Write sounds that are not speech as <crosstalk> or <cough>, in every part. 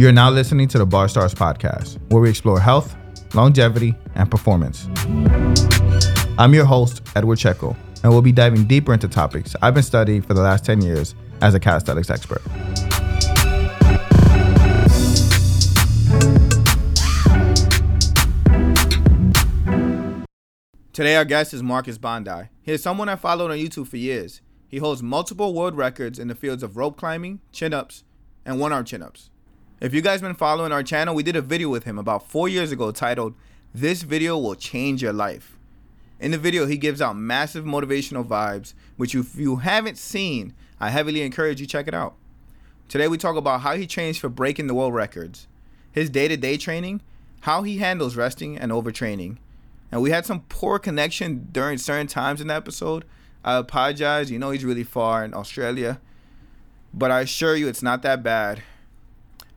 You're now listening to the Bar Stars podcast, where we explore health, longevity, and performance. I'm your host, Edward Checo, and we'll be diving deeper into topics I've been studying for the last 10 years as a calisthenics expert. Today, our guest is Marcus Bondi. He is someone I followed on YouTube for years. He holds multiple world records in the fields of rope climbing, chin ups, and one arm chin ups. If you guys been following our channel, we did a video with him about four years ago titled, This Video Will Change Your Life. In the video, he gives out massive motivational vibes, which if you haven't seen, I heavily encourage you check it out. Today we talk about how he trains for breaking the world records, his day-to-day training, how he handles resting and overtraining. And we had some poor connection during certain times in the episode. I apologize. You know he's really far in Australia. But I assure you it's not that bad.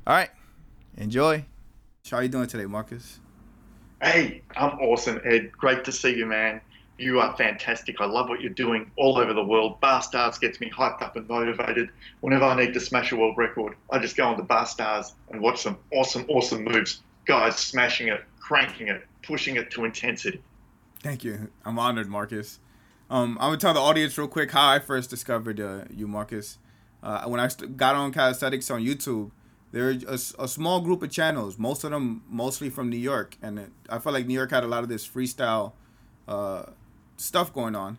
All right. Enjoy. How are you doing today, Marcus? Hey, I'm awesome, Ed. Great to see you, man. You are fantastic. I love what you're doing all over the world. Bar Stars gets me hyped up and motivated. Whenever I need to smash a world record, I just go on the Bar Stars and watch some awesome, awesome moves. Guys smashing it, cranking it, pushing it to intensity. Thank you. I'm honored, Marcus. Um, I'm gonna tell the audience real quick how I first discovered uh, you, Marcus. Uh, when I st- got on calisthenics on YouTube, there's a, a, small group of channels, most of them mostly from New York, and it, I felt like New York had a lot of this freestyle uh, stuff going on,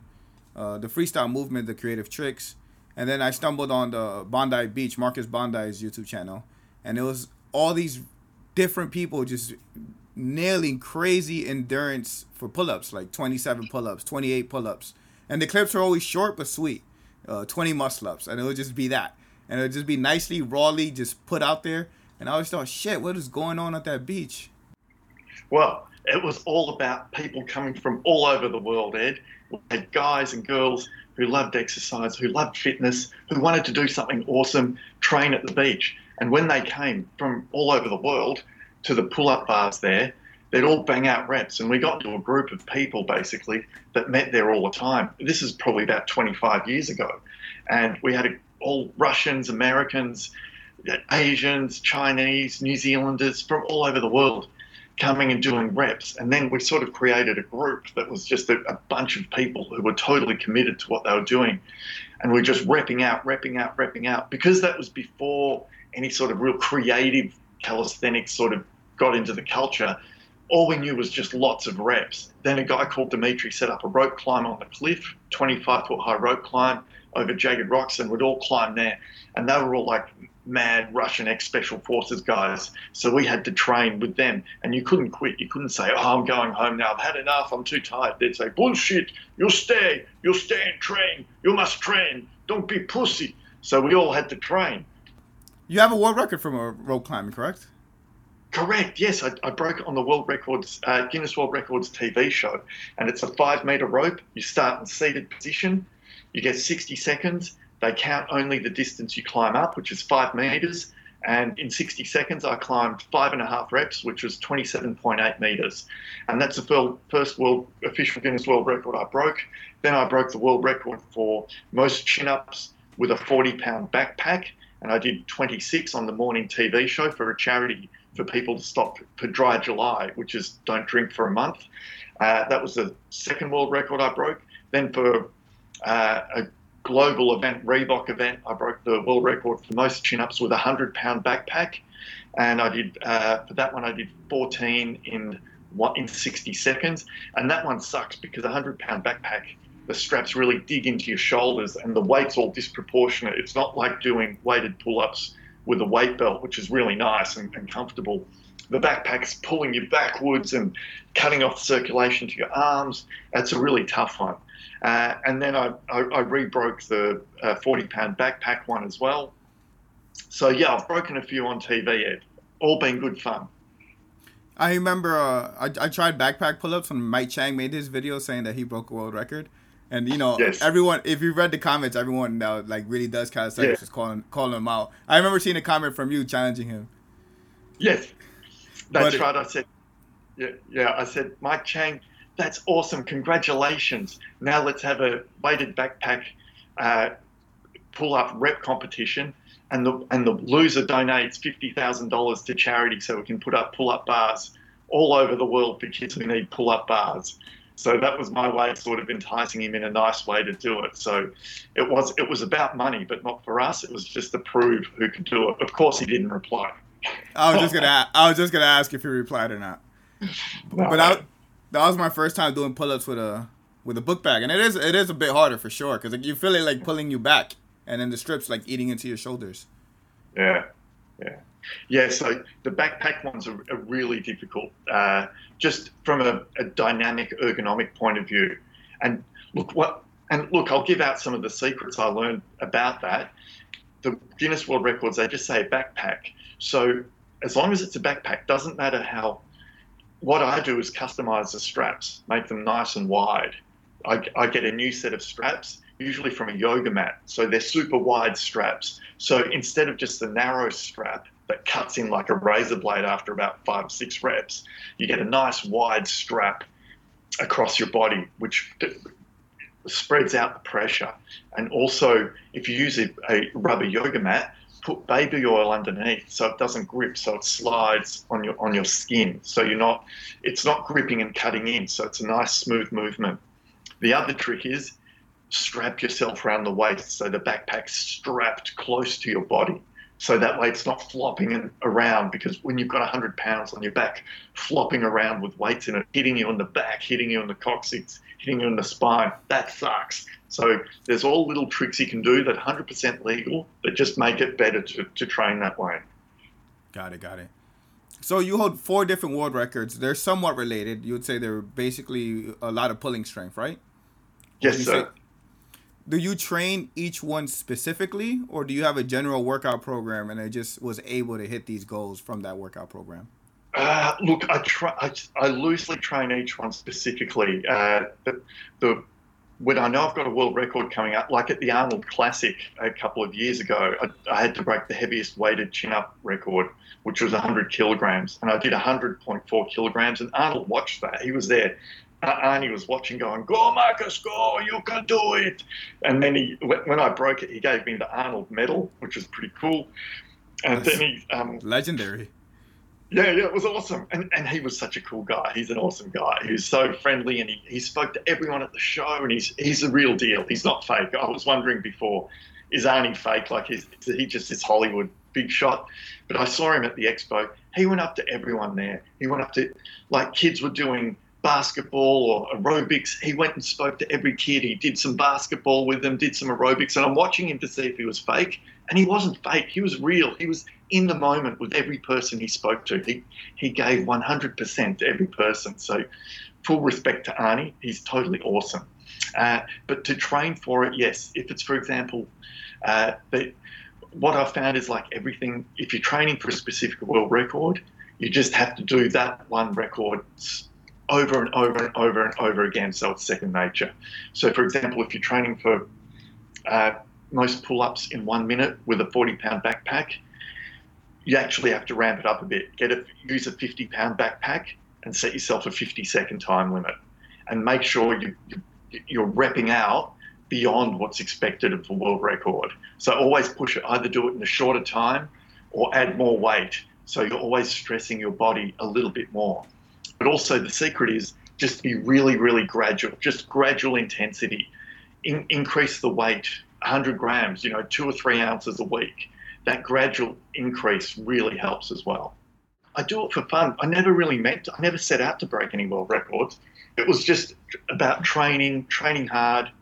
uh, the freestyle movement, the creative tricks, and then I stumbled on the Bondi Beach, Marcus Bondi's YouTube channel, and it was all these different people just nailing crazy endurance for pull-ups, like 27 pull-ups, 28 pull-ups, and the clips are always short but sweet, uh, 20 muscle-ups, and it would just be that and it would just be nicely, rawly just put out there. And I always thought, shit, what is going on at that beach? Well, it was all about people coming from all over the world, Ed. We had guys and girls who loved exercise, who loved fitness, who wanted to do something awesome, train at the beach. And when they came from all over the world to the pull up bars there, they'd all bang out reps. And we got into a group of people basically that met there all the time. This is probably about 25 years ago. And we had a all Russians, Americans, Asians, Chinese, New Zealanders from all over the world coming and doing reps. And then we sort of created a group that was just a, a, bunch of people who were totally committed to what they were doing. And we're just repping out, repping out, repping out. Because that was before any sort of real creative calisthenics sort of got into the culture, all we knew was just lots of reps. Then a guy called Dimitri set up a rope climb on the cliff, 25 foot high rope climb over jagged rocks and we'd all climb there. And they were all like mad Russian ex special forces guys. So we had to train with them. And you couldn't quit. You couldn't say, oh, I'm going home now. I've had enough. I'm too tired. They'd say, bullshit. You'll stay. You'll stay and train. You must train. Don't be pussy. So we all had to train. You have a world record from a rope climbing, correct? Correct. Yes, I, I, broke it on the World Records, uh, Guinness World Records TV show, and it's a five meter rope. You start in seated position, you get 60 seconds. They count only the distance you climb up, which is five meters. And in 60 seconds, I climbed five and a half reps, which was 27.8 meters. And that's the first world official Guinness World Record I broke. Then I broke the world record for most chin ups with a 40 pound backpack. And I did 26 on the morning TV show for a charity for people to stop for dry July, which is don't drink for a month. Uh, that was the second world record I broke. Then for a global event, Reebok event. I broke the world record for most chin ups with a 100 pound backpack. And I did, uh, for that one, I did 14 in, what in 60 seconds. And that one sucks because a 100 pound backpack, the straps really dig into your shoulders and the weight's all disproportionate. It's not like doing weighted pull ups with a weight belt, which is really nice and, and comfortable the backpack's pulling you backwards and cutting off circulation to your arms. That's a really tough one. Uh, and then I, I, I rebroke the uh, 40 pound backpack one as well. So yeah, I've broken a few on TV, Ed. All been good fun. I remember uh, I, I tried backpack pull ups when Mike Chang made his video saying that he broke a world record. And you know, yes. everyone if you read the comments, everyone now like really does kind of yeah. just calling calling him out. I remember seeing a comment from you challenging him. Yes. That's but right. I said yeah, yeah, I said, Mike Chang, that's awesome. Congratulations. Now let's have a weighted backpack uh, pull up rep competition. and the and the loser donates fifty thousand dollars to charity so we can put up pull up bars all over the world for kids who need pull up bars. So that was my way of sort of enticing him in a nice way to do it. So it was it was about money, but not for us. It was just to prove who could do it. Of course, he didn't reply. I was just gonna I was just gonna ask if he replied or not. No, <laughs> but I, that was my first time doing pull ups with a with a book bag, and it is it is a bit harder for sure because like, you feel it like pulling you back, and then the strips like eating into your shoulders. Yeah, yeah. Yeah, so the backpack ones are, are really difficult, uh, just from a, a, dynamic ergonomic point of view. And look what, and look, I'll give out some of the secrets I learned about that. The Guinness World Records they just say backpack. So as long as it's a backpack, doesn't matter how. What I do is customize the straps, make them nice and wide. I, I get a new set of straps, usually from a yoga mat. So they're super wide straps. So instead of just the narrow strap, that cuts in like a razor blade after about five or six reps. You get a nice wide strap across your body, which spreads out the pressure. And also, if you use a, a rubber yoga mat, put baby oil underneath so it doesn't grip, so it slides on your on your skin. So you're not, it's not gripping and cutting in. So it's a nice smooth movement. The other trick is strap yourself around the waist so the backpack's strapped close to your body so that way it's not flopping around because when you've got 100 pounds on your back flopping around with weights in it hitting you on the back hitting you on the coccyx hitting you on the spine that sucks so there's all little tricks you can do that 100% legal that just make it better to, to train that way got it got it so you hold four different world records they're somewhat related you would say they're basically a lot of pulling strength right yes sir say, do you train each one specifically or do you have a general workout program and I just was able to hit these goals from that workout program? Uh, look, I try. I, I, loosely train each one specifically. Uh, the, the, when I know I've got a world record coming up, like at the Arnold Classic a couple of years ago, I, I had to break the heaviest weighted chin up record, which was 100 kilograms, and I did 100.4 kilograms. And Arnold watched that; he was there, Arnie was watching, going, "Go, Marcus, go! You can do it!" And then he, when I broke it, he gave me the Arnold medal, which was pretty cool. And That's then he, um, legendary. Yeah, yeah, it was awesome. And and he was such a cool guy. He's an awesome guy. He was so friendly, and he, he spoke to everyone at the show. And he's he's a real deal. He's not fake. I was wondering before, is Arnie fake? Like is, is he just this Hollywood big shot? But I saw him at the expo. He went up to everyone there. He went up to like kids were doing basketball or aerobics. He went and spoke to every kid. He did some basketball with them, did some aerobics, and I'm watching him to see if he was fake. And he wasn't fake. He was real. He was in the moment with every person he spoke to. He he gave 100% to every person. So, full respect to Arnie. He's totally awesome. Uh, but to train for it, yes. If it's, for example, uh, what I've found is like everything. If you're training for a specific world record, you just have to do that one record over and over and over and over again, so it's second nature. So, for example, if you're training for uh, most pull ups in one minute with a 40 pound backpack, you actually have to ramp it up a bit. Get a, use a 50 pound backpack and set yourself a 50 second time limit. And make sure you, you, you're repping out beyond what's expected of the world record. So, always push it, either do it in a shorter time or add more weight. So, you're always stressing your body a little bit more. But also, the secret is just be really, really gradual, just gradual intensity. In, increase the weight 100 grams, you know, two or three ounces a week. That gradual increase really helps as well. I do it for fun. I never really meant, to, I never set out to break any world records. It was just about training, training hard,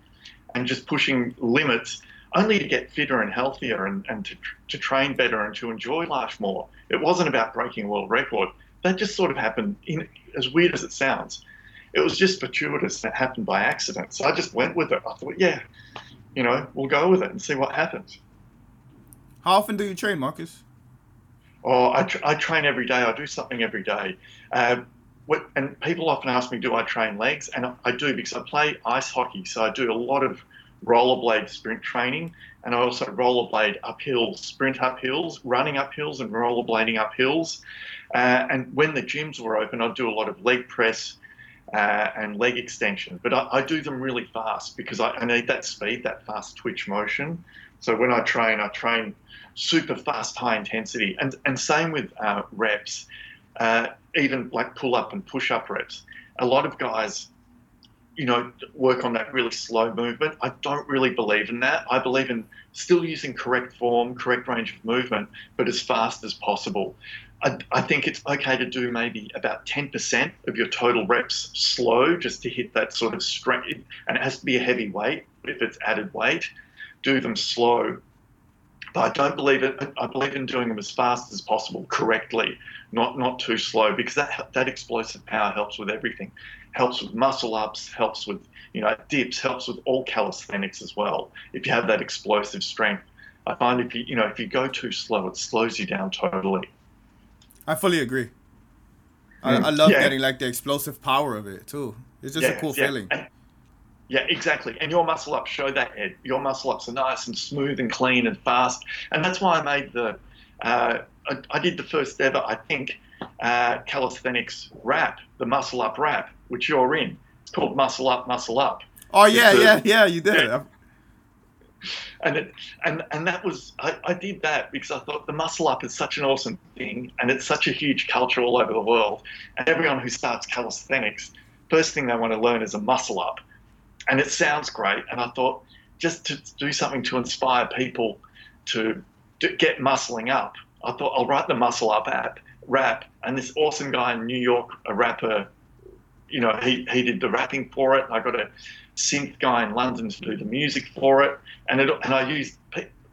and just pushing limits only to get fitter and healthier and, and to, to train better and to enjoy life more. It wasn't about breaking a world record that just sort of happened, in, as weird as it sounds. It was just fortuitous and it happened by accident. So I just went with it. I thought, yeah, you know, we'll go with it and see what happens. How often do you train, Marcus? Oh, I, tra- I train every day. I do something every day. Uh, what, and people often ask me, do I train legs? And I, I do because I play ice hockey. So I do a lot of rollerblade sprint training, and I also rollerblade up hills, sprint up hills, running up hills, and rollerblading up hills. Uh, and when the gyms were open, I'd do a lot of leg press, uh, and leg extension. But I, I, do them really fast because I, I, need that speed, that fast twitch motion. So when I train, I train super fast, high intensity, and and same with uh, reps, uh, even like pull up and push up reps. A lot of guys, you know, work on that really slow movement. I don't really believe in that. I believe in still using correct form, correct range of movement, but as fast as possible. I, I, think it's okay to do maybe about 10% of your total reps slow just to hit that sort of strength. And it has to be a heavy weight if it's added weight. Do them slow. But I don't believe it. I believe in doing them as fast as possible, correctly, not not too slow, because that that explosive power helps with everything. Helps with muscle ups, helps with you know dips, helps with all calisthenics as well. If you have that explosive strength, I find if you you know if you go too slow, it slows you down totally. I fully agree. I, I love yeah. getting like the explosive power of it too. It's just yeah, a cool yeah. feeling. And, yeah, exactly. And your muscle ups show that, Ed. Your muscle ups are nice and smooth and clean and fast. And that's why I made the, uh, I, I, did the first ever, I think, uh, calisthenics rap, the muscle up rap, which you're in. It's called Muscle Up, Muscle Up. Oh, yeah, yeah, yeah, you did. Yeah and it, and and that was I, I did that because I thought the muscle up is such an awesome thing, and it's such a huge culture all over the world. And everyone who starts calisthenics, first thing they want to learn is a muscle up, and it sounds great. And I thought just to do something to inspire people to, to get muscling up. I thought I'll write the muscle up app rap, and this awesome guy in New York, a rapper, you know, he, he did the rapping for it. I got a synth guy in London to do the music for it, and it, and I used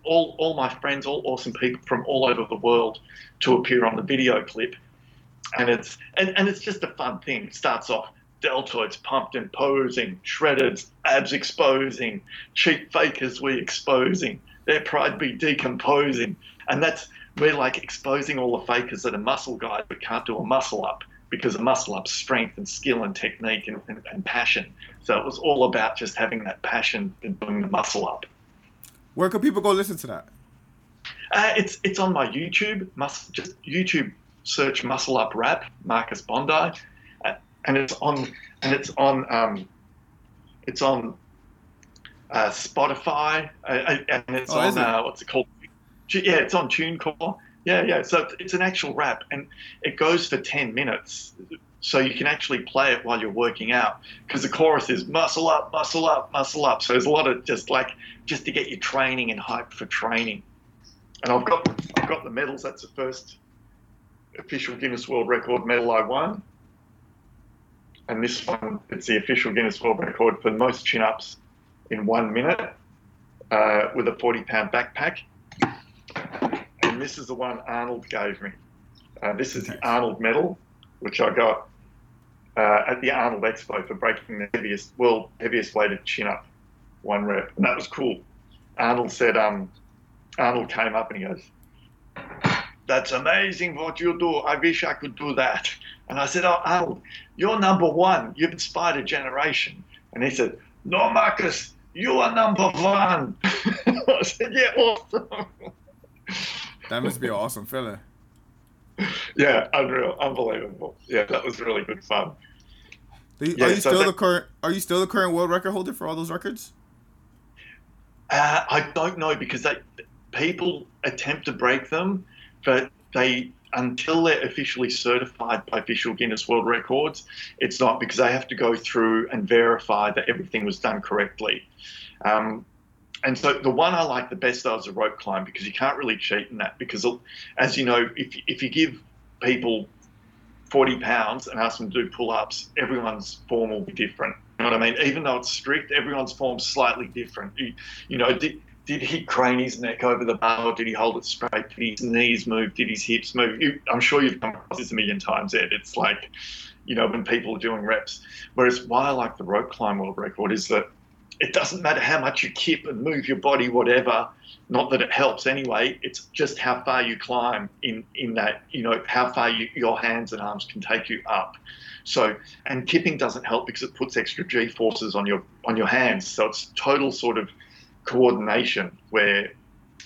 all all my friends, all awesome people from all over the world to appear on the video clip, and it's and, and it's just a fun thing. It starts off deltoids pumped and posing, shredded abs exposing, cheap fakers we exposing, their pride be decomposing, and that's we're like exposing all the fakers that are muscle guys but can't do a muscle up because a muscle up strength and skill and technique and, and, and, passion. So it was all about just having that passion and doing the muscle up. Where can people go listen to that? Uh, it's it's on my YouTube. Must just YouTube search muscle up rap Marcus Bondi, uh, and it's on and it's on um, it's on uh, Spotify uh, uh, and it's oh, on uh, what's it called? Yeah, it's on TuneCore. Yeah, yeah. So it's an actual rap, and it goes for ten minutes. So you can actually play it while you're working out because the chorus is muscle up, muscle up, muscle up. So there's a lot of just like just to get you training and hype for training. And I've got I've got the medals. That's the first official Guinness World Record medal I won. And this one, it's the official Guinness World Record for most chin ups in one minute uh, with a 40 pound backpack and this is the one Arnold gave me. Uh, this is the Arnold medal, which I got uh, at the Arnold Expo for breaking the heaviest world heaviest weighted chin up, one rep, and that was cool. Arnold said, um, Arnold came up and he goes, "That's amazing what you do. I wish I could do that." <laughs> And I said, "Oh, Arnold, you're number one. You've inspired a generation." And he said, "No, Marcus, you are number one." <laughs> I said, "Yeah, awesome." <laughs> That must be an awesome feeling. <laughs> Yeah, unreal, unbelievable. Yeah, that was really good fun. You, yeah, are you so still that, the current? Are you still the current world record holder for all those records? Uh, I don't know because they, people attempt to break them, but they until they're officially certified by official Guinness World Records, it's not because they have to go through and verify that everything was done correctly. Um, and so the one I like the best though is a rope climb because you can't really cheat in that because as you know if if you give people 40 pounds and ask them to do pull-ups everyone's form will be different. You know what I mean? Even though it's strict everyone's form's slightly different. You, you know did, did he crane his neck over the bar or did he hold it straight? Did his knees move? Did his hips move? You, I'm sure you've come across this a million times Ed. It's like you know when people are doing reps. Whereas why I like the rope climb world record is that it doesn't matter how much you kip and move your body, whatever. Not that it helps anyway. It's just how far you climb in in that you know how far you, your hands and arms can take you up. So and kipping doesn't help because it puts extra G forces on your on your hands. So it's total sort of coordination where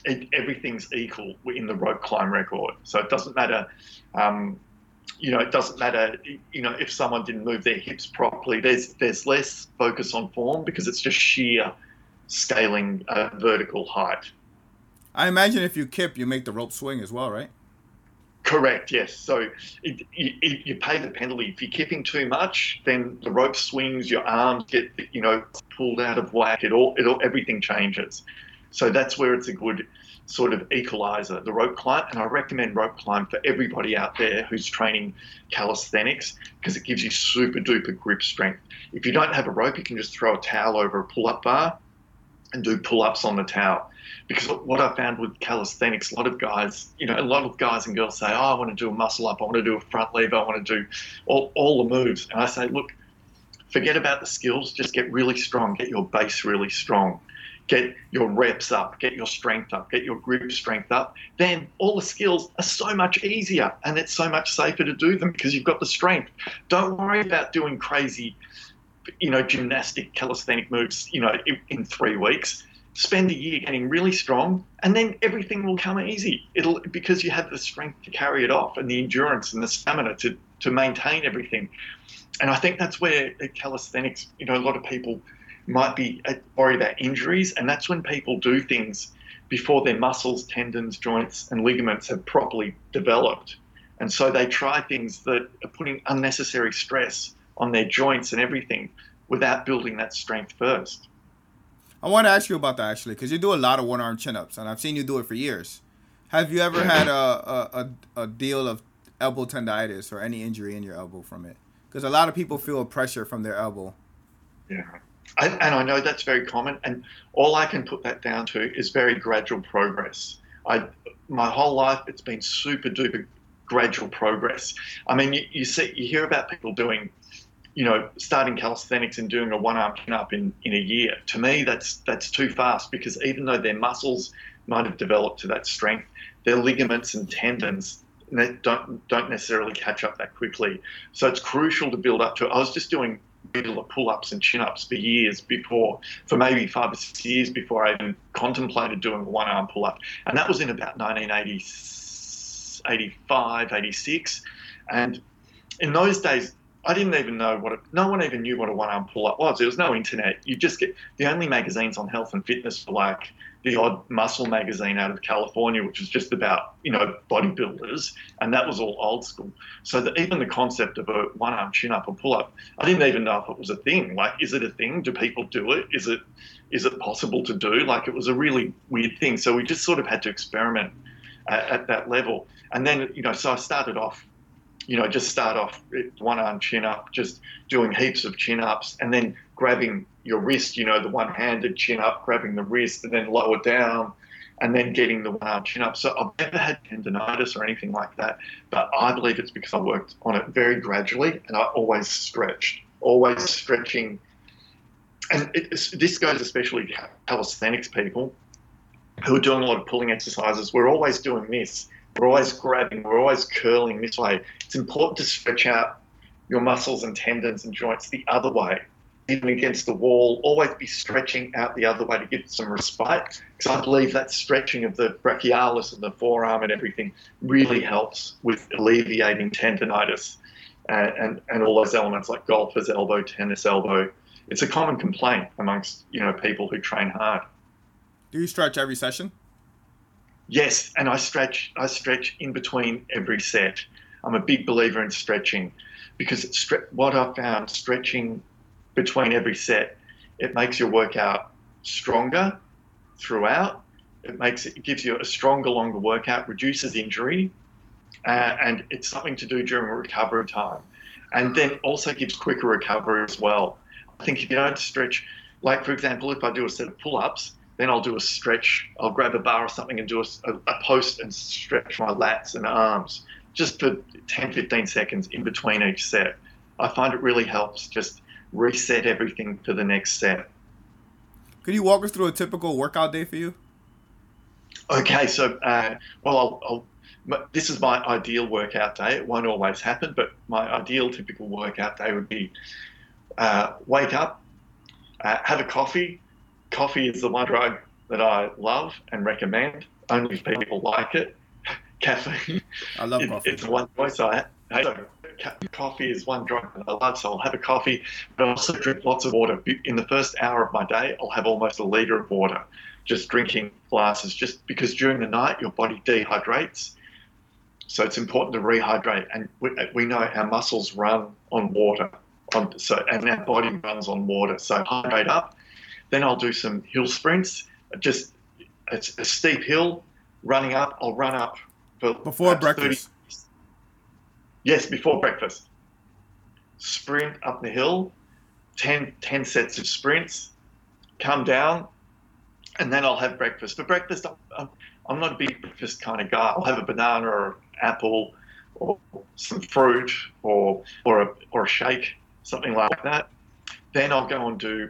it, everything's equal in the rope climb record. So it doesn't matter. Um, you know, it doesn't matter, you know, if someone didn't move their hips properly. There's there's less focus on form because it's just sheer scaling uh, vertical height. I imagine if you kip, you make the rope swing as well, right? Correct. Yes. So it, it, you pay the penalty if you're kipping too much. Then the rope swings, your arms get you know pulled out of whack. It all, it all everything changes. So that's where it's a good sort of equalizer, the rope climb. And I recommend rope climb for everybody out there who's training calisthenics because it gives you super duper grip strength. If you don't have a rope, you can just throw a towel over a pull up bar and do pull ups on the towel. Because what I found with calisthenics, a lot of guys, you know, a lot of guys and girls say, oh, I want to do a muscle up, I want to do a front lever, I want to do all, all the moves. And I say, look, forget about the skills, just get really strong, get your base really strong get your reps up, get your strength up, get your grip strength up, then all the skills are so much easier and it's so much safer to do them because you've got the strength. Don't worry about doing crazy, you know, gymnastic calisthenic moves, you know, in, in three weeks. Spend a year getting really strong, and then everything will come easy. It'll because you have the strength to carry it off and the endurance and the stamina to to maintain everything. And I think that's where calisthenics, you know, a lot of people might be uh, worried about injuries, and that's when people do things before their muscles, tendons, joints, and ligaments have properly developed. And so they try things that are putting unnecessary stress on their joints and everything without building that strength first. I want to ask you about that actually, because you do a lot of one arm chin ups, and I've seen you do it for years. Have you ever had a, a, a, a deal of elbow tendonitis or any injury in your elbow from it? Because a lot of people feel pressure from their elbow. Yeah. I, and I know that's very common, and all I can put that down to is very gradual progress. I, my whole life, it's been super duper gradual progress. I mean, you, you see, you hear about people doing, you know, starting calisthenics and doing a one arm chin up in, in a year. To me, that's that's too fast because even though their muscles might have developed to that strength, their ligaments and tendons don't don't necessarily catch up that quickly. So it's crucial to build up to it. I was just doing regular pull-ups and chin-ups for years before, for maybe five or six years before I even contemplated doing a one-arm pull-up, and that was in about 1985, 86, and in those days. I didn't even know what it, no one even knew what a one-arm pull-up was. There was no internet. You just get the only magazines on health and fitness were like the odd muscle magazine out of California, which was just about you know bodybuilders, and that was all old school. So that even the concept of a one arm chin up or pull up, I didn't even know if it was a thing. Like, is it a thing? Do people do it? Is it is it possible to do? Like, it was a really weird thing. So we just sort of had to experiment at, at that level. And then you know, so I started off you know, just start off one arm chin up, just doing heaps of chin ups, and then grabbing your wrist, you know, the one handed chin up, grabbing the wrist, and then lower down, and then getting the one arm chin up. So I've never had tendonitis or anything like that, but I believe it's because I worked on it very gradually and I always stretched, always stretching. And it, this goes especially to calisthenics people who are doing a lot of pulling exercises. We're always doing this. We're always grabbing, we're always curling this way. It's important to stretch out your muscles and tendons and joints the other way even against the wall, always be stretching out the other way to give some respite. Because I believe that stretching of the brachialis and the forearm and everything really helps with alleviating tendonitis and, and, and all those elements like golfer's elbow, tennis elbow. It's a common complaint amongst you know people who train hard. Do you stretch every session? Yes, and I stretch. I stretch in between every set. I'm a big believer in stretching because stre- what I've found stretching between every set. It makes your workout stronger throughout. It makes it, it gives you a stronger, longer workout, reduces injury, uh, and it's something to do during recovery time. And then also gives quicker recovery as well. I think if you don't stretch, like for example, if I do a set of pull ups, then I'll do a stretch. I'll grab a bar or something and do a, a, post and stretch my lats and arms just for 10, 15 seconds in between each set. I find it really helps just reset everything for the next set. Could you walk us through a typical workout day for you? Okay, so uh, well, I'll, I'll, this is my ideal workout day. It won't always happen, but my ideal typical workout day would be uh, wake up, uh, have a coffee. Coffee is the one drug that I love and recommend. Only if people like it. <laughs> Caffeine. I love it, coffee. It's one choice I So, coffee is one drug that I love, so I'll have a coffee, but I also drink lots of water. In the first hour of my day, I'll have almost a litre of water, just drinking glasses, just because during the night your body dehydrates. So it's important to rehydrate, and we, we know our muscles run on water, on, so and our body runs on water. So hydrate up. Then I'll do some hill sprints, just it's a steep hill, running up. I'll run up for before breakfast. 30, Yes, before breakfast. Sprint up the hill, 10, 10 sets of sprints, come down, and then I'll have breakfast. For breakfast, I'm, I'm not a big breakfast kind of guy. I'll have a banana or an apple or some fruit or, or, a, or a shake, something like that. Then I'll go and do,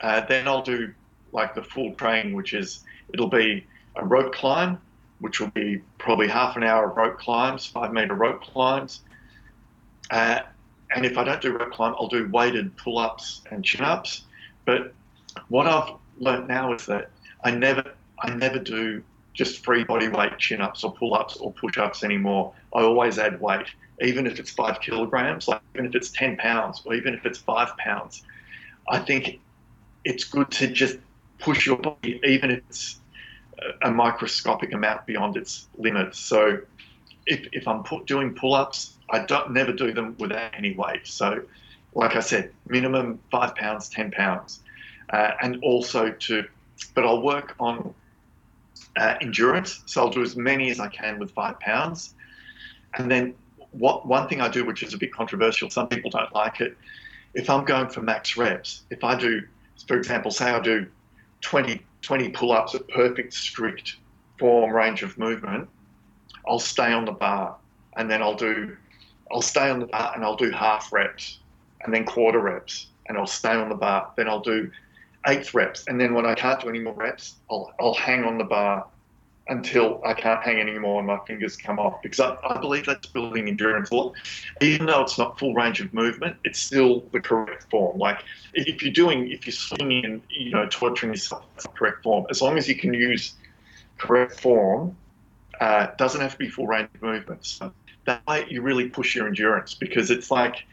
uh, then I'll do like the full train, which is, it'll be a rope climb, which will be probably half an hour of rope climbs, five meter rope climbs. Uh, and if I don't do rope climb, I'll do weighted pull ups and chin ups. But what I've learnt now is that I never, I never do just free body weight chin ups or pull ups or push ups anymore. I always add weight, even if it's five kilograms, like even if it's 10 pounds or even if it's five pounds. I think it's good to just push your body, even if it's a microscopic amount beyond its limits. So if, if I'm doing pull ups, I don't never do them without any weight. So, like I said, minimum five pounds, ten pounds, uh, and also to, but I'll work on uh, endurance. So I'll do as many as I can with five pounds, and then what one thing I do, which is a bit controversial, some people don't like it. If I'm going for max reps, if I do, for example, say I do 20, 20 pull-ups at perfect strict form range of movement, I'll stay on the bar and then I'll do I'll stay on the bar and I'll do half reps and then quarter reps and I'll stay on the bar. Then I'll do eighth reps. And then when I can't do any more reps, I'll, I'll hang on the bar until I can't hang anymore and my fingers come off because I, I believe that's building endurance. a lot. Even though it's not full range of movement, it's still the correct form. Like if you're doing, if you're swinging and you know torturing yourself, that's the correct form. As long as you can use correct form, uh, doesn't have to be full range of movement. So that way you really push your endurance because it's like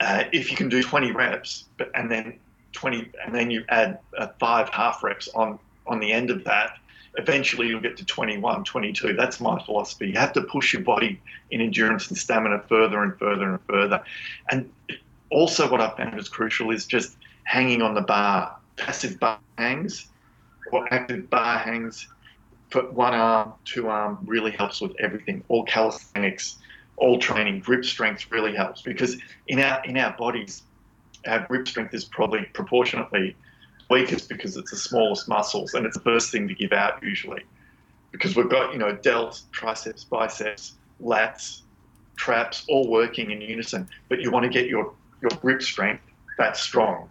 uh, if you can do 20 reps but and then 20 and then you add uh, five half reps on on the end of that eventually you'll get to 21 22 that's my philosophy. You have to push your body in endurance and stamina further and further and further. And also what i found is crucial is just hanging on the bar. Passive bar hangs or active bar hangs for one arm, two arm really helps with everything. All calisthenics, all training, grip strength really helps because in our in our bodies, our grip strength is probably proportionately weakest because it's the smallest muscles and it's the first thing to give out usually. Because we've got, you know, delts, triceps, biceps, lats, traps all working in unison, but you want to get your, your grip strength that strong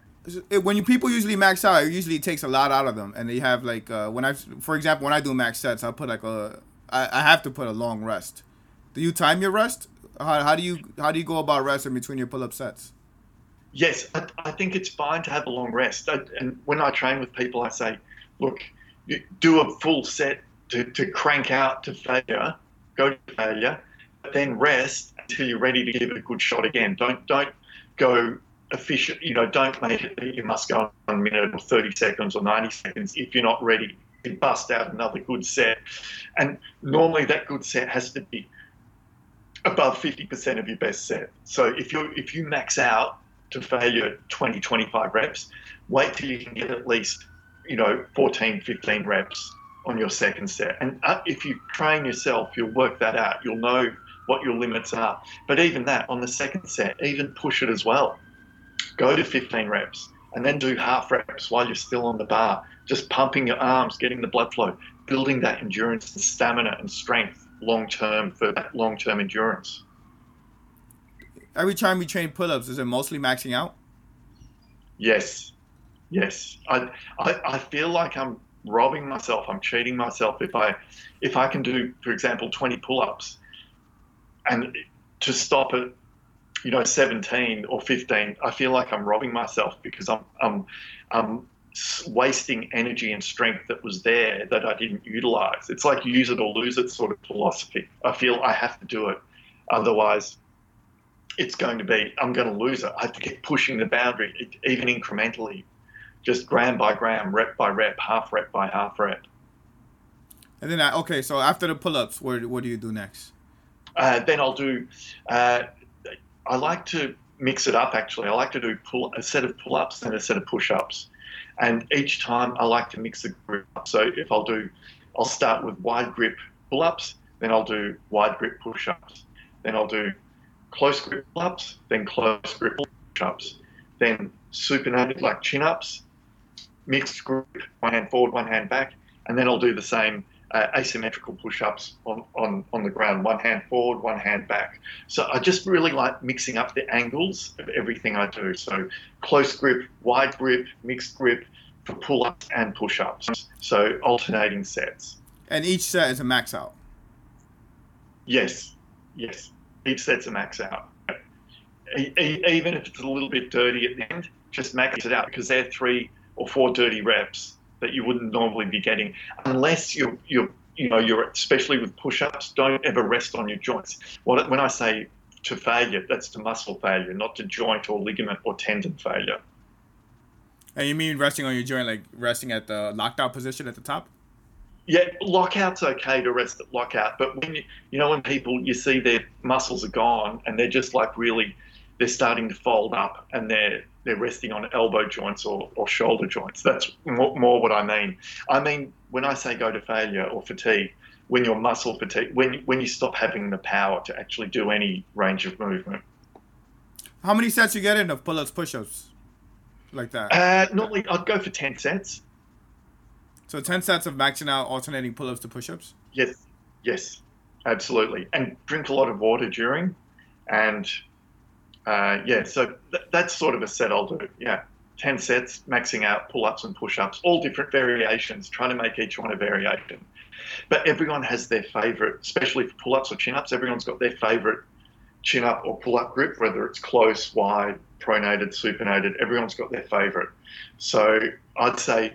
when you people usually max out, it usually takes a lot out of them, and they have like uh, when I, for example, when I do max sets, I put like a, I, I have to put a long rest. Do you time your rest? How, how do you how do you go about resting between your pull up sets? Yes, I, I, think it's fine to have a long rest. I, and when I train with people, I say, look, do a full set to, to crank out to failure, go to failure, but then rest until you're ready to give it a good shot again. Don't don't go efficient. You know, don't make it that you must go on a minute or 30 seconds or 90 seconds if you're not ready to bust out another good set. And normally that good set has to be above 50% of your best set. So if you if you max out to failure 20, 25 reps, wait till you can get at least, you know, 14, 15 reps on your second set. And uh, if you train yourself, you'll work that out. You'll know what your limits are. But even that on the second set, even push it as well go to 15 reps and then do half reps while you're still on the bar, just pumping your arms, getting the blood flow, building that endurance and stamina and strength long term for that long term endurance. Every time we train pull ups, is it mostly maxing out? Yes. Yes. I, I, I feel like I'm robbing myself, I'm cheating myself if I if I can do, for example, 20 pull ups and to stop it you know 17 or 15 i feel like i'm robbing myself because i'm i'm, I'm wasting energy and strength that was there that i didn't utilize it's like use it or lose it sort of philosophy i feel i have to do it Otherwise, it's going to be I'm going to lose it. I have to keep pushing the boundary, even incrementally, just gram by gram, rep by rep, half rep by half rep. And then, I, okay, so after the pull-ups, what, what do you do next? Uh, then I'll do. Uh, I like to mix it up. Actually, I like to do pull a set of pull-ups and a set of push-ups, and each time I like to mix the grip up. So if I'll do, I'll start with wide grip pull-ups, then I'll do wide grip push-ups, then I'll do close grip pull-ups, then close grip push-ups, then supinated like chin-ups, mixed grip, one hand forward, one hand back, and then I'll do the same uh, asymmetrical push-ups on, on, on the ground, one hand forward, one hand back. So I just really like mixing up the angles of everything I do. So close grip, wide grip, mixed grip for pull-ups and push-ups. So alternating sets. And each set is a max out. Yes, yes. Each set's a max out. Even if it's a little bit dirty at the end, just max it out because they're three or four dirty reps that you wouldn't normally be getting unless you're, you're you know, you're especially with push-ups, don't ever rest on your joints. When I say to failure, that's to muscle failure, not to joint or ligament or tendon failure. And you mean resting on your joint, like resting at the locked out position at the top? Yeah, lockout's okay to rest at lockout, but when you, you know when people you see their muscles are gone and they're just like really, they're starting to fold up and they're they're resting on elbow joints or, or shoulder joints. That's more, more what I mean. I mean when I say go to failure or fatigue, when your muscle fatigue, when when you stop having the power to actually do any range of movement. How many sets you get in of pull-ups, push-ups, like that? Uh, normally, I'd go for ten sets. So ten sets of maxing out alternating pull-ups to push-ups. Yes, yes, absolutely, and drink a lot of water during, and uh, yeah, so th- that's sort of a set I'll do. Yeah, 10 sets, maxing out pull ups and push ups, all different variations, trying to make each one a variation. But everyone has their favorite, especially for pull ups or chin ups, everyone's got their favorite chin up or pull up grip, whether it's close, wide, pronated, supinated, everyone's got their favorite. So I'd say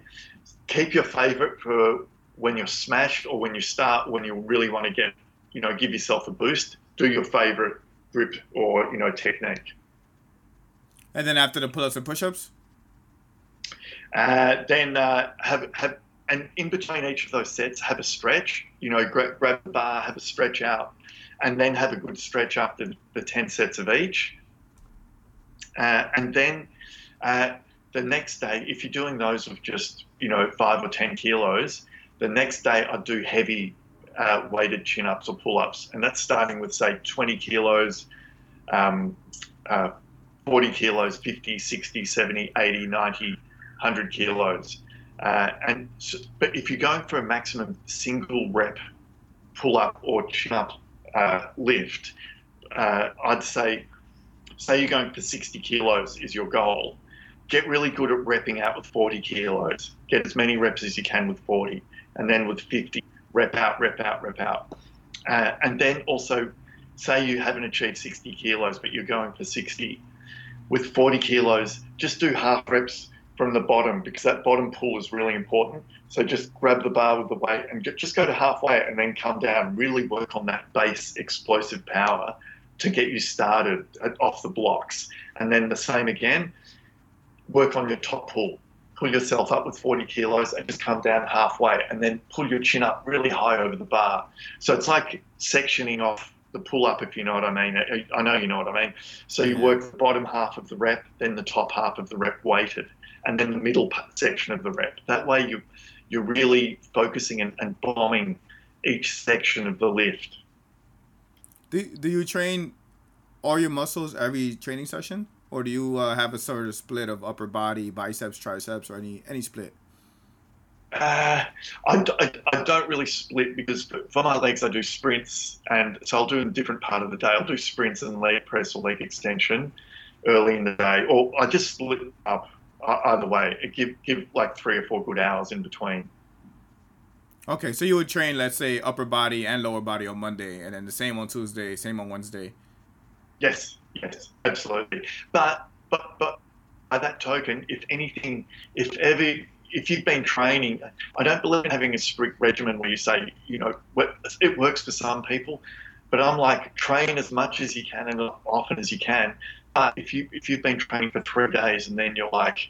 keep your favorite for when you're smashed or when you start, when you really want to get, you know, give yourself a boost, do your favorite grip or you know technique. And then after the pull-ups and push-ups, uh, then uh, have have and in between each of those sets have a stretch. You know, grab, grab the bar, have a stretch out, and then have a good stretch after the ten sets of each. Uh, and then uh, the next day, if you're doing those of just you know five or ten kilos, the next day I do heavy uh, weighted chin ups or pull ups. And that's starting with, say, 20 kilos, um, uh, 40 kilos, 50, 60, 70, 80, 90, 100 kilos. Uh, and so, but if you're going for a maximum single rep pull up or chin up uh, lift, uh, I'd say, say you're going for 60 kilos is your goal. Get really good at repping out with 40 kilos. Get as many reps as you can with 40, and then with 50, rep out, rep out, rep out. Uh, and then also, say you haven't achieved 60 kilos, but you're going for 60. With 40 kilos, just do half reps from the bottom because that bottom pull is really important. So just grab the bar with the weight and just go to halfway and then come down. Really work on that base explosive power to get you started off the blocks. And then the same again, work on your top pull pull yourself up with 40 kilos and just come down halfway and then pull your chin up really high over the bar. So it's like sectioning off the pull up, if you know what I mean. I know you know what I mean. So you work the bottom half of the rep, then the top half of the rep weighted, and then the middle section of the rep. That way you, you're really focusing and, and bombing each section of the lift. Do, do you train all your muscles every training session? Or do you uh, have a sort of split of upper body, biceps, triceps, or any any split? Uh, I, I, I, don't really split because for my legs I do sprints and so I'll do a different part of the day. I'll do sprints and leg press or leg extension early in the day, or I just split up either way. It give give like three or four good hours in between. Okay, so you would train, let's say, upper body and lower body on Monday, and then the same on Tuesday, same on Wednesday. Yes, yes, absolutely. But but but by that token, if anything, if ever if you've been training, I don't believe in having a strict regimen where you say, you know, it works for some people, But I'm like, train as much as you can and often as you can. But if you if you've been training for three days and then you're like,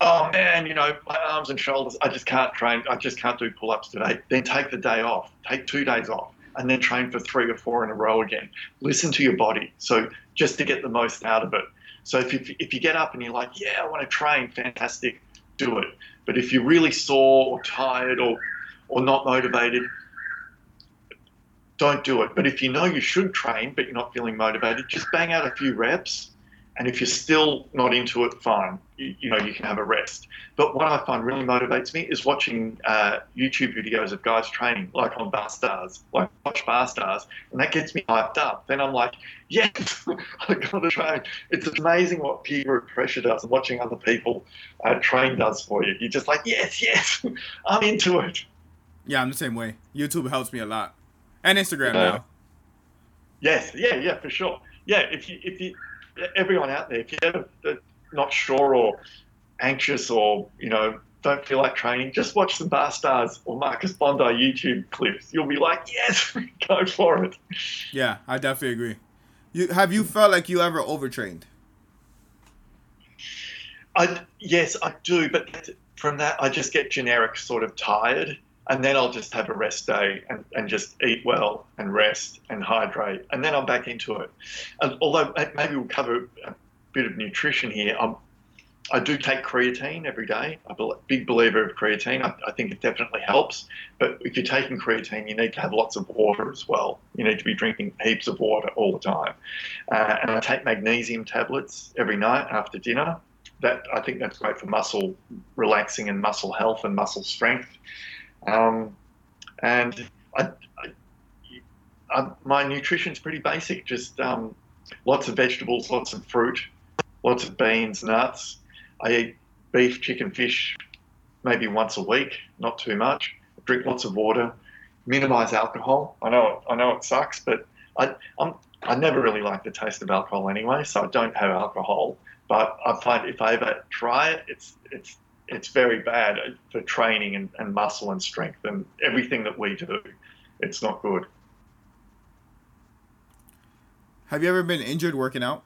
oh man, you know, my arms and shoulders, I just can't train, I just can't do pull ups today, then take the day off, take two days off, and then train for three or four in a row again. Listen to your body. So just to get the most out of it. So if you, if you get up and you're like, yeah, I want to train, fantastic, do it. But if you're really sore or tired or, or not motivated, don't do it. But if you know you should train, but you're not feeling motivated, just bang out a few reps and if you're still not into it, fine. You, you, know, you can have a rest. But what I find really motivates me is watching uh, YouTube videos of guys training, like on Barstarzz, like watch Barstarzz, and that gets me hyped up. Then I'm like, yes, <laughs> I got to train. It's amazing what peer pressure does, and watching other people uh, train does for you. You're just like, yes, yes, <laughs> I'm into it. Yeah, I'm the same way. YouTube helps me a lot, and Instagram uh, now. Yes, yeah, yeah, for sure. Yeah, if you if you everyone out there, if you're not sure or anxious or you know don't feel like training, just watch some Barstarzz or Marcus Bondi YouTube clips. You'll be like, yes, <laughs> go for it. Yeah, I definitely agree. You have you felt like you ever overtrained? I yes, I do, but from that I just get generic sort of tired and then I'll just have a rest day and, and just eat well and rest and hydrate, and then I'm back into it. And although maybe we'll cover a bit of nutrition here, I'm, I do take creatine every day. I'm a big believer of creatine. I, I, think it definitely helps. But if you're taking creatine, you need to have lots of water as well. You need to be drinking heaps of water all the time. Uh, and I take magnesium tablets every night after dinner. That I think that's great for muscle relaxing and muscle health and muscle strength. Um, and I, I, I, my nutrition's pretty basic, just um, lots of vegetables, lots of fruit, lots of beans, nuts. I eat beef, chicken, fish maybe once a week, not too much. Drink lots of water, minimize alcohol. I know I know it sucks, but I, I'm, I never really like the taste of alcohol anyway, so I don't have alcohol. But I find if I ever try it, it's it's it's very bad for training and, and muscle and strength and everything that we do. It's not good. Have you ever been injured working out?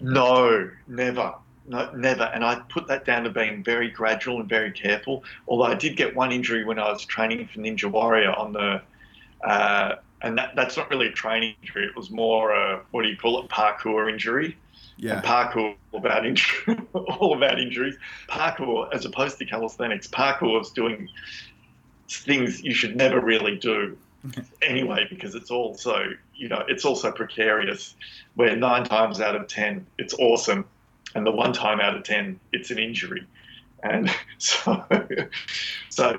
No, never. No, never. And I put that down to being very gradual and very careful. Although I did get one injury when I was training for Ninja Warrior on the, uh, and that, that's not really a training injury. It was more a, what do you call it, parkour injury. Yeah. And parkour all about injury, <laughs> all about injuries. Parkour, as opposed to calisthenics, parkour is doing things you should never really do <laughs> anyway because it's also you know it's also precarious. Where nine times out of ten it's awesome, and the one time out of ten it's an injury. And <laughs> so, so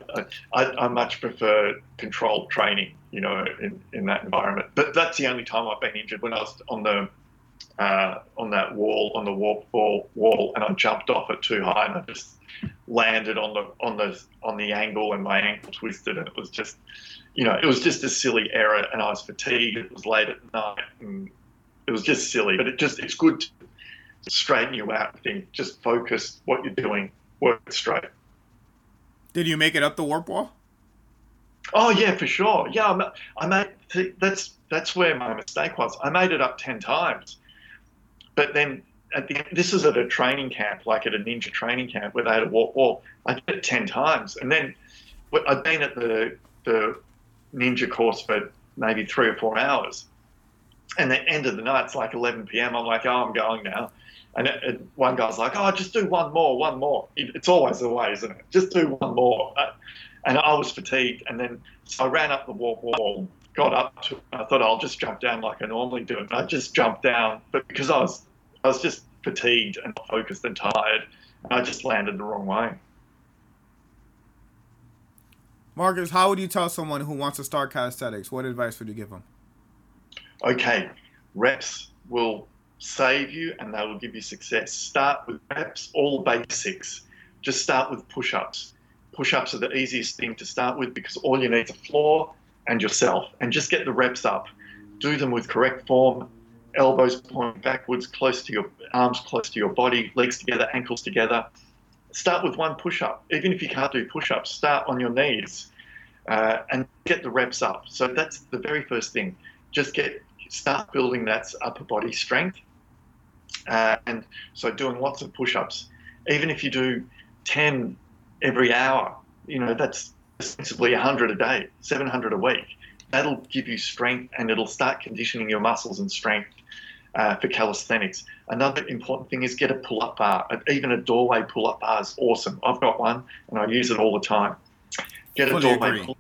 I, I much prefer controlled training, you know, in, in that environment. But that's the only time I've been injured when I was on the uh, on that wall, on the warp wall, wall, and I jumped off it too high, and I just landed on the on the on the angle, and my ankle twisted, and it was just, you know, it was just a silly error, and I was fatigued. It was late at night, and it was just silly. But it just it's good to straighten you out. Think, just focus what you're doing, work straight. Did you make it up the warp wall? Oh yeah, for sure. Yeah, I, I made that's that's where my mistake was. I made it up ten times but then at the this is at a training camp, like at a ninja training camp where they had a warp wall. I did it ten times, and then I'd been at the the ninja course for maybe three or four hours. And the end of the night, it's like 11 p.m. I'm like, oh, I'm going now. And it, it, one guy's like, oh, just do one more, one more. It's always the way, isn't it? Just do one more. Uh, and I was fatigued. And then so I ran up the warp wall, got up to, I thought I'll just jump down like I normally do. And I just jumped down, but because I was, I was just fatigued and focused and tired, I just landed the wrong way. Marcus, how would you tell someone who wants to start calisthenics? What advice would you give them? Okay, reps will save you and they will give you success. Start with reps, all basics. Just start with push ups. Push ups are the easiest thing to start with because all you need is a floor and yourself, and just get the reps up. Do them with correct form, elbows pointing backwards, close to your arms, close to your body, legs together, ankles together. Start with one push up. Even if you can't do push ups, start on your knees. uh, and get the reps up. So that's the very first thing. Just get start building that upper body strength, uh, and so doing lots of push-ups. Even if you do ten every hour, you know that's essentially 100 a day, 700 a week. That'll give you strength, and it'll start conditioning your muscles and strength uh, for calisthenics. Another important thing is get a pull-up bar. Even a doorway pull-up bar is awesome. I've got one, and I use it all the time. Get Fully a doorway. Pull-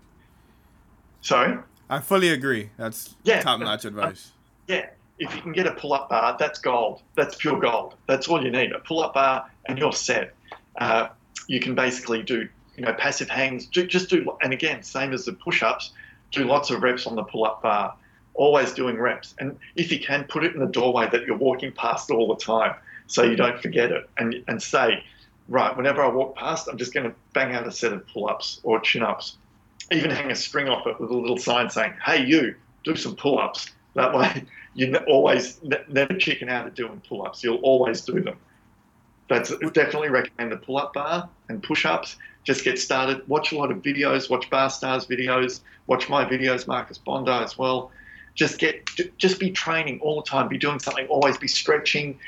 Sorry. I fully agree. That's Yeah, top notch advice. Yeah, if you can get a pull-up bar, that's gold. That's pure gold. That's all you need. A pull-up bar, and you're set. Uh, you can basically do, you know, passive hangs. Do, just do, and again, same as the push-ups. Do lots of reps on the pull-up bar. Always doing reps, and if you can, put it in the doorway that you're walking past all the time, so you don't forget it. And and say, right, whenever I walk past, I'm just going to bang out a set of pull-ups or chin-ups. Even hang a string off it with a little sign saying, "Hey, you, do some pull-ups." That way, <laughs> you always never chicken out of doing pull-ups. You'll always do them. That's definitely recommend the pull-up bar and push-ups. Just get started. Watch a lot of videos. Watch Barstarzz videos. Watch my videos, Marcus Bondi as well. Just get, just be training all the time. Be doing something. Always be stretching.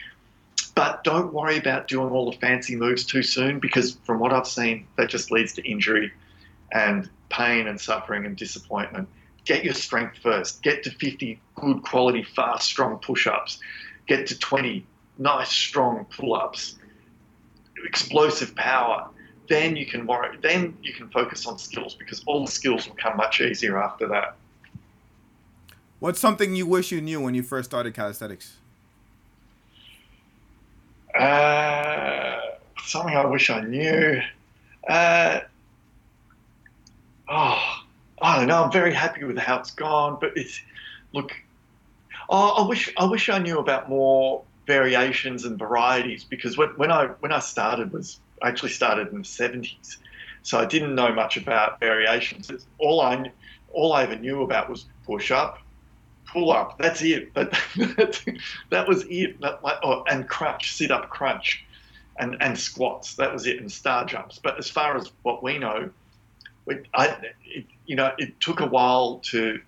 But don't worry about doing all the fancy moves too soon because, from what I've seen, that just leads to injury and pain and suffering and disappointment. Get your strength first. Get to 50 good quality, fast, strong push ups. Get to 20 nice, strong pull ups. Explosive power. Then you can worry. Then you can focus on skills because all the skills will come much easier after that. What's something you wish you knew when you first started calisthenics? Uh, something I wish I knew. Uh, oh, I don't know. I'm very happy with how it's gone, but it's look. Oh, I wish I wish I knew about more variations and varieties because when, I when I started was I actually started in the 70s, so I didn't know much about variations. It's- All I all I ever knew about was push up, pull up. That's it. That that, <laughs> that was it. That, like, oh, and crunch, sit up, crunch, and and squats. That was it. And star jumps. But as far as what we know, we, I, it, you know, it took a while to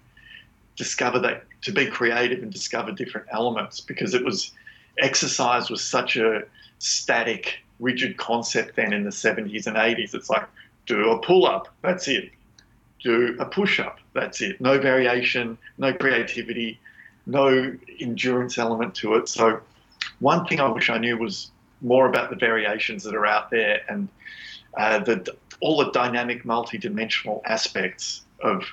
discover that to be creative and discover different elements because it was exercise was such a static, rigid concept then in the 70s and 80s. It's like do a pull up. That's it do a push up. That's it. No variation, no creativity, no endurance element to it. So, one thing I wish I knew was more about the variations that are out there and uh, the all the dynamic, multi-dimensional aspects of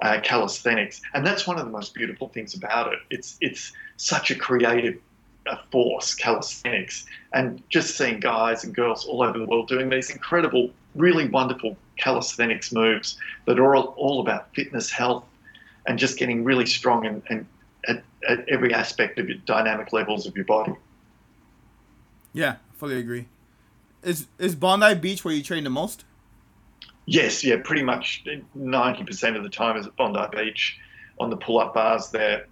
uh, calisthenics. And that's one of the most beautiful things about it. It's it's such a creative uh, force, calisthenics, and just seeing guys and girls all over the world doing these incredible, really wonderful calisthenics moves that are all, all about fitness, health, and just getting really strong and, and at, at every aspect of your dynamic levels of your body. Yeah, fully agree. Is is Bondi Beach where you train the most? Yes, yeah, pretty much 90% of the time is at Bondi Beach on the pull-up bars there.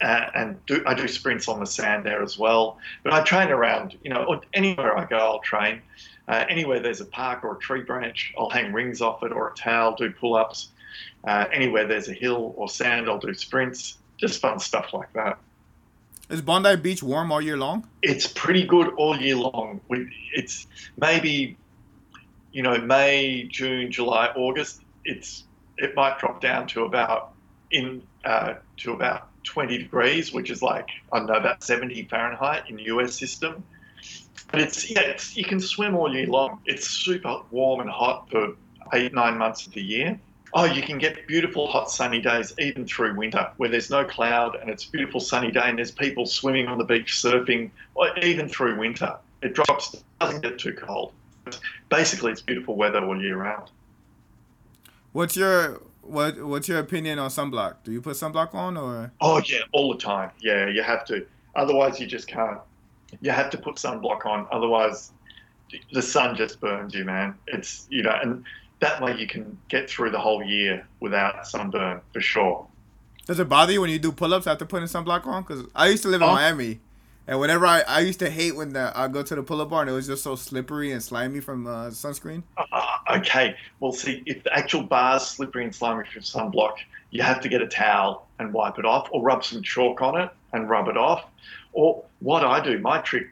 Uh, and do, I do sprints on the sand there as well. But I train around, you know, anywhere I go, I'll train. Uh, anywhere there's a park or a tree branch, I'll hang rings off it or a towel, do pull-ups. Uh, anywhere there's a hill or sand, I'll do sprints. Just fun stuff like that. Is Bondi Beach warm all year long? It's pretty good all year long. We, it's maybe, you know, May, June, July, August. It's it might drop down to about in uh, to about 20 degrees, which is like I don't know about 70 Fahrenheit in the US system. But it's yeah, it's, you can swim all year long. It's super warm and hot for eight nine months of the year. Oh, you can get beautiful hot sunny days even through winter where there's no cloud and it's beautiful sunny day and there's people swimming on the beach, surfing, or even through winter. It drops, doesn't get too cold. Basically, it's beautiful weather all year round. What's your what What's your opinion on sunblock? Do you put sunblock on or? Oh yeah, all the time. Yeah, you have to. Otherwise, you just can't. You have to put sunblock on. Otherwise, the sun just burns you, man. It's you know, and that way you can get through the whole year without sunburn for sure. Does it bother you when you do pull-ups after putting sunblock on? Because I used to live in Oh. Miami, and whenever I, I used to hate when the, I go to the pull-up bar and it was just so slippery and slimy from uh, sunscreen. Uh, Okay, well, see, if the actual bar's slippery and slimy from sunblock, you have to get a towel and wipe it off, or rub some chalk on it and rub it off. Or what I do, my trick,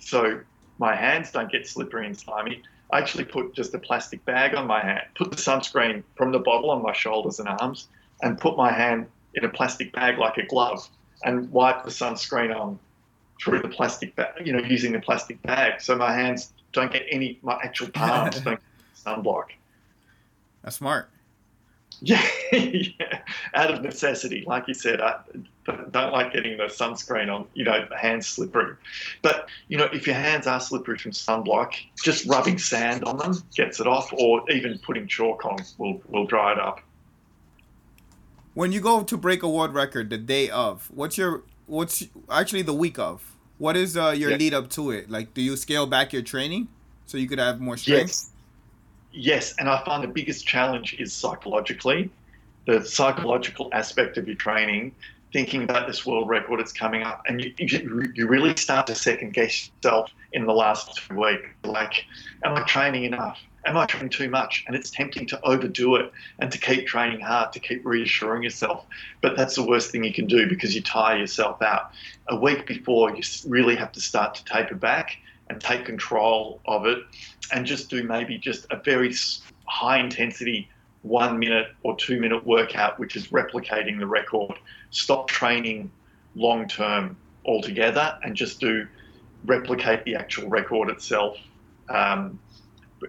so my hands don't get slippery and slimy. I actually put just a plastic bag on my hand, put the sunscreen from the bottle on my shoulders and arms, and put my hand in a plastic bag like a glove, and wipe the sunscreen on through the plastic bag, you know, using the plastic bag, so my hands don't get any, my actual palms don't get sunblock. That's smart. Yeah, <laughs> yeah, out of necessity, like you said, I don't like getting the sunscreen on, you know, hands slippery. But you know, if your hands are slippery from sunblock, just rubbing sand on them gets it off, or even putting chalk on will will dry it up. When you go to break a world record the day of, what's your what's actually the week of? What is uh, your yeah. lead up to it? Like, do you scale back your training so you could have more strength? Yes yes, and I find the biggest challenge is psychologically, the psychological aspect of your training, thinking about this world record that's coming up, and you, you really start to second guess yourself in the last week. Like, am I training enough? Am I training too much? And it's tempting to overdo it and to keep training hard, to keep reassuring yourself. But that's the worst thing you can do because you tire yourself out. A week before, you really have to start to taper back and take control of it and just do maybe just a very high intensity one minute or two minute workout, which is replicating the record. Stop training long term altogether and just do replicate the actual record itself um,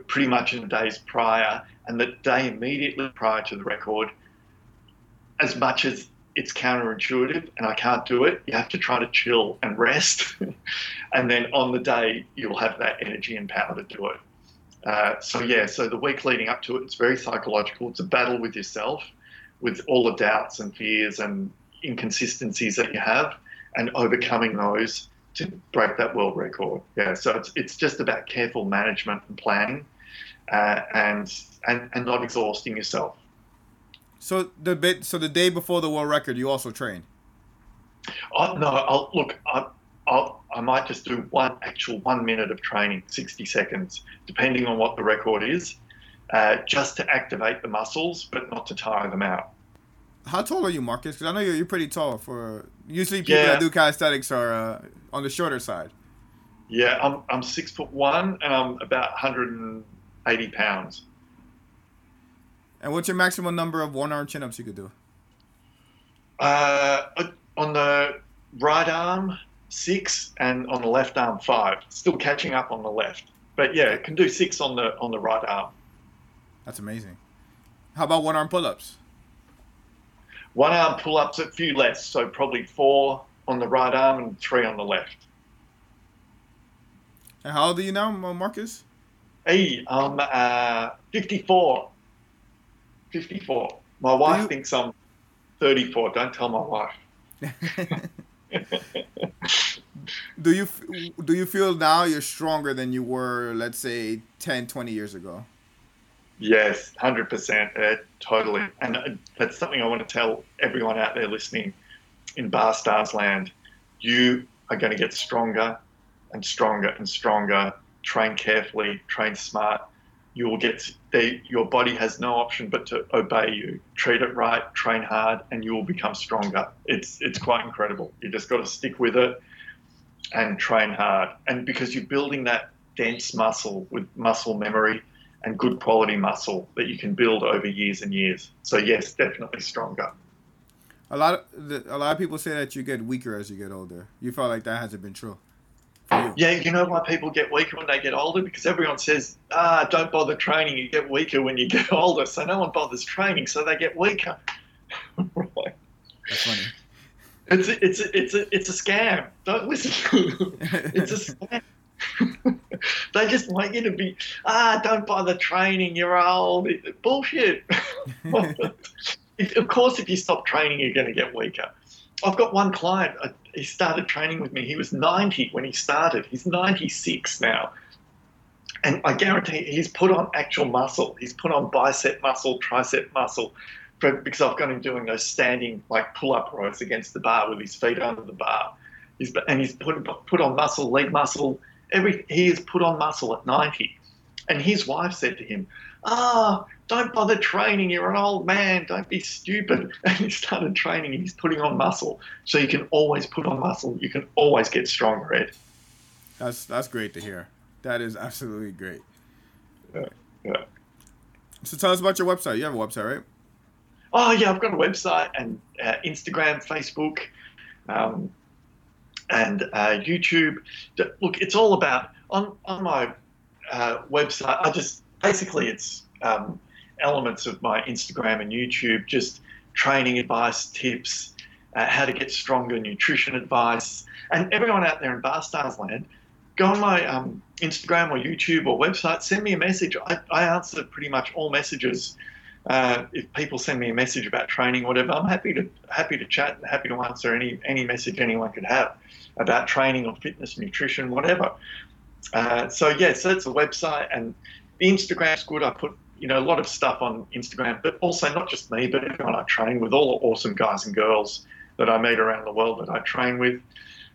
pretty much in the days prior and the day immediately prior to the record. As much as it's counterintuitive and I can't do it. You have to try to chill and rest. <laughs> and then on the day, you'll have that energy and power to do it. Uh, so, yeah, so the week leading up to it, it's very psychological. It's a battle with yourself, with all the doubts and fears and inconsistencies that you have, and overcoming those to break that world record. Yeah, so it's, it's just about careful management and planning uh, and, and, and not exhausting yourself. So the bit, so the day before the world record, you also train. Oh, no, I'll look. I, I'll, I might just do one actual one minute of training, sixty seconds, depending on what the record is, uh, just to activate the muscles, but not to tire them out. How tall are you, Marcus? Because I know you're, you're pretty tall. For usually people yeah. that do calisthenics are uh, on the shorter side. Yeah, I'm I'm six foot one and I'm about 180 pounds. And what's your maximum number of one arm chin ups you could do? Uh, on the right arm, six, and on the left arm, five. Still catching up on the left, but yeah, it can do six on the on the right arm. That's amazing. How about one arm pull ups? One arm pull ups, a few less, so probably four on the right arm and three on the left. And how old are you now, Marcus? Hey, I'm uh, 54. 54. My wife you... thinks I'm 34. Don't tell my wife. <laughs> <laughs> do you do you feel now you're stronger than you were let's say 10 20 years ago yes 100% uh, totally and uh, that's something i want to tell everyone out there listening in Barstarzz land you are going to get stronger and stronger and stronger train carefully train smart you will get they, your body has no option but to obey you. Treat it right, train hard, and you will become stronger. It's it's quite incredible. You just got to stick with it and train hard. And because you're building that dense muscle with muscle memory and good quality muscle that you can build over years and years. So yes, definitely stronger. A lot of a lot of people say that you get weaker as you get older. You felt like that hasn't been true. Yeah, you know why people get weaker when they get older? Because everyone says, ah, don't bother training, you get weaker when you get <laughs> older. So no one bothers training, so they get weaker. right. That's funny. It's a, it's a, it's a, it's a scam. Don't listen to <laughs> them. It's a scam. <laughs> they just want you to be, ah, don't bother training, you're old. Bullshit. <laughs> of course, if you stop training, you're going to get weaker. I've got one client, uh, he started training with me. He was 90 when he started. He's 96 now. And I guarantee he's put on actual muscle. He's put on bicep muscle, tricep muscle, because I've got him doing those standing like pull-up rows against the bar with his feet under the bar. He's, and he's put, put on muscle, leg muscle. Every he has put on muscle at 90. And his wife said to him, Ah, oh, don't bother training. You're an old man. Don't be stupid. <laughs> And he started training and he's putting on muscle. So you can always put on muscle. You can always get stronger, Ed. That's that's great to hear. That is absolutely great. Yeah. yeah. So tell us about your website. You have a website, right? Oh yeah, I've got a website and uh, Instagram, Facebook, um, and uh, YouTube. Look, it's all about on on my uh, website. I just basically it's um, elements of my Instagram and YouTube, just training advice, tips, uh, how to get stronger, nutrition advice, and everyone out there in Barstarzz land, go on my um, Instagram or YouTube or website, send me a message. I, I answer pretty much all messages. Uh, if people send me a message about training, or whatever, I'm happy to happy to chat happy to answer any any message anyone could have about training or fitness, nutrition, whatever. Uh, so yes, yeah, so that's a website, and the Instagram's good. I put you know a lot of stuff on Instagram, but also not just me, but everyone I train with, all the awesome guys and girls that I meet around the world that I train with.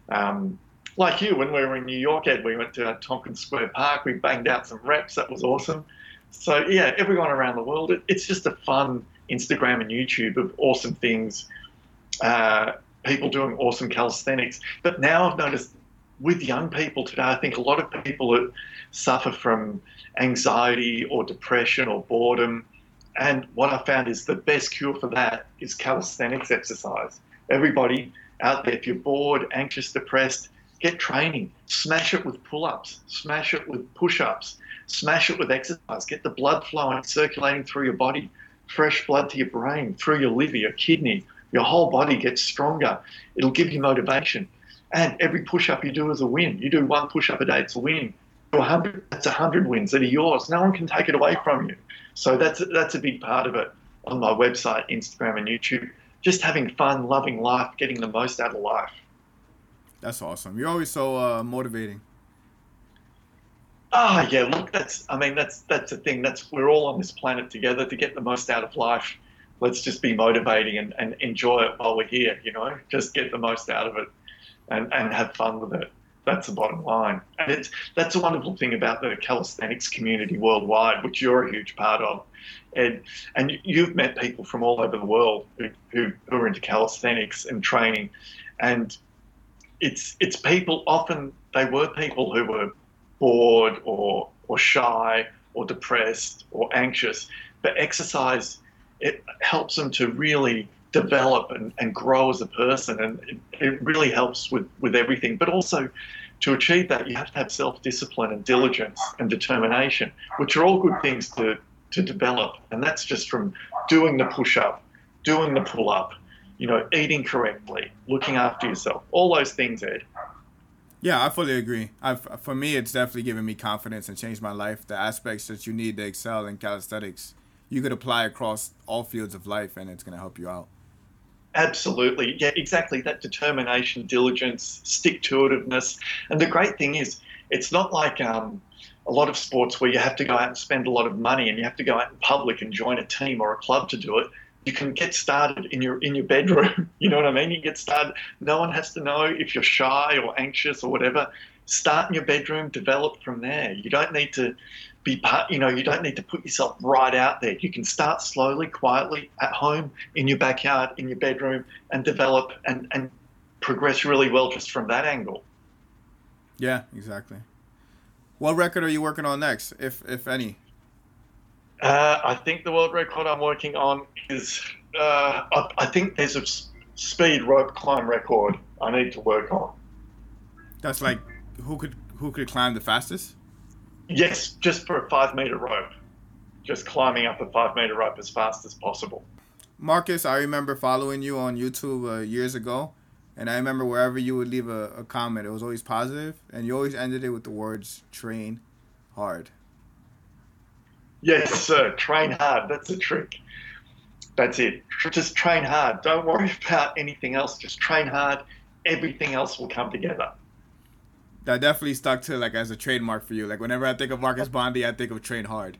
Um, like you, when we were in New York, Ed, we went to Tompkins Square Park. We banged out some reps. That was awesome. So yeah, everyone around the world. It, it's just a fun Instagram and YouTube of awesome things. Uh, people doing awesome calisthenics. But now I've noticed with young people today, I think a lot of people that suffer from anxiety or depression or boredom. And what I found is the best cure for that is calisthenics exercise. Everybody out there, if you're bored, anxious, depressed, get training. Smash it with pull ups, smash it with push ups, smash it with exercise. Get the blood flowing, circulating through your body, fresh blood to your brain, through your liver, your kidney. Your whole body gets stronger. It'll give you motivation. And every push up you do is a win. You do one push up a day, it's a win. 100, that's 100 wins that are yours. No one can take it away from you. So that's, that's a big part of it on my website, Instagram, and YouTube. Just having fun, loving life, getting the most out of life. That's awesome. You're always so uh, motivating. Ah, oh, yeah. Look, that's. I mean, that's that's the thing. That's we're all on this planet together to get the most out of life. Let's just be motivating and, and enjoy it while we're here. You know, just get the most out of it, and and have fun with it. That's the bottom line. And it's, that's a wonderful thing about the calisthenics community worldwide, which you're a huge part of. And, and you've met people from all over the world who, who, who are into calisthenics and training. And it's, it's people, often they were people who were bored or, or shy or depressed or anxious. But exercise, it helps them to really develop and, and grow as a person. And it, it really helps with, with everything. But also, to achieve that, you have to have self discipline and diligence and determination, which are all good things to, to develop. And that's just from doing the push up, doing the pull up, you know, eating correctly, looking after yourself, all those things, Ed. Yeah, I fully agree. I've, for me, it's definitely given me confidence and changed my life. The aspects that you need to excel in calisthenics, you could apply across all fields of life, and it's going to help you out. Absolutely. Yeah, exactly. That determination, diligence, stick to itiveness. And the great thing is, it's not like um, a lot of sports where you have to go out and spend a lot of money and you have to go out in public and join a team or a club to do it. You can get started in your in your bedroom. <laughs> You know what I mean? You get started. No one has to know if you're shy or anxious or whatever. Start in your bedroom, develop from there. You don't need to be part, you know, you don't need to put yourself right out there. You can start slowly, quietly at home, in your backyard, in your bedroom, and develop and, and progress really well just from that angle. Yeah, exactly. What record are you working on next, if if any? Uh, I think the world record I'm working on is uh, I, I think there's a speed rope climb record I need to work on. That's like who could who could climb the fastest? Yes, just for a five meter rope, just climbing up a five meter rope as fast as possible. Marcus, I remember following you on YouTube uh, years ago, and I remember wherever you would leave a, a comment, it was always positive, and you always ended it with the words "train hard." Yes, sir. Train hard. That's a trick. That's it. Just train hard. Don't worry <laughs> about anything else. Just train hard. Everything else will come together that definitely stuck to like as a trademark for you. Like whenever I think of Marcus Bondi, I think of train hard.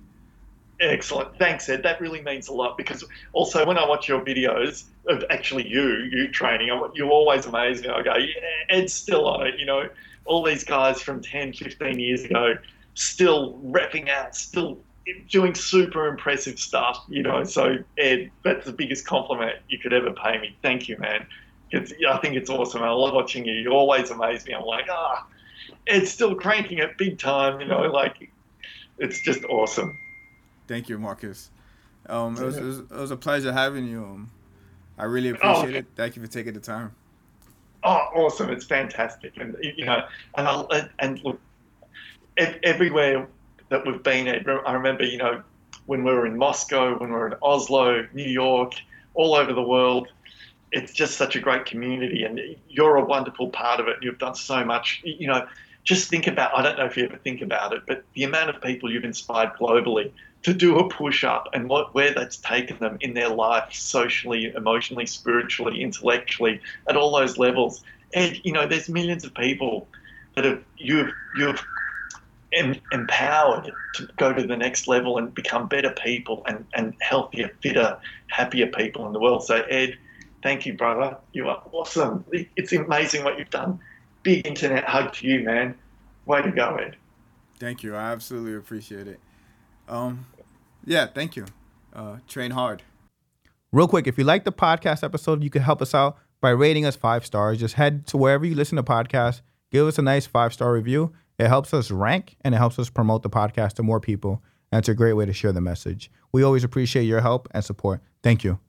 Excellent. Thanks, Ed. That really means a lot because also when I watch your videos of actually you, you training, you always amaze me. I go, yeah, Ed's still on it. You know, all these guys from 10, 15 years ago, still repping out, still doing super impressive stuff, you know. So, Ed, that's the biggest compliment you could ever pay me. Thank you, man. It's, I think it's awesome. I love watching you. You always amaze me. I'm like, ah, Ed's still cranking it big time, you know, like it's just awesome. Thank you, Marcus. Um, it, was, it, was, it was a pleasure having you. Um, I really appreciate oh, okay. it. Thank you for taking the time. Oh, awesome! It's fantastic, and you know, and I'll, and look, everywhere that we've been at, I remember, you know, when we were in Moscow, when we were in Oslo, New York, all over the world. It's just such a great community, and you're a wonderful part of it. You've done so much. You know, just think about. I don't know if you ever think about it, but the amount of people you've inspired globally to do a push up and what where that's taken them in their life, socially, emotionally, spiritually, intellectually, at all those levels. And you know, there's millions of people that have you've you've em- empowered to go to the next level and become better people and, and healthier, fitter, happier people in the world. So Ed, thank you, brother. You are awesome. It's amazing what you've done. Big internet hug to you, man. Way to go, Ed. Thank you. I absolutely appreciate it. Um, yeah, thank you. Uh, train hard. Real quick, if you like the podcast episode, you can help us out by rating us five stars. Just head to wherever you listen to podcasts, give us a nice five star review. It helps us rank and it helps us promote the podcast to more people. And it's a great way to share the message. We always appreciate your help and support. Thank you.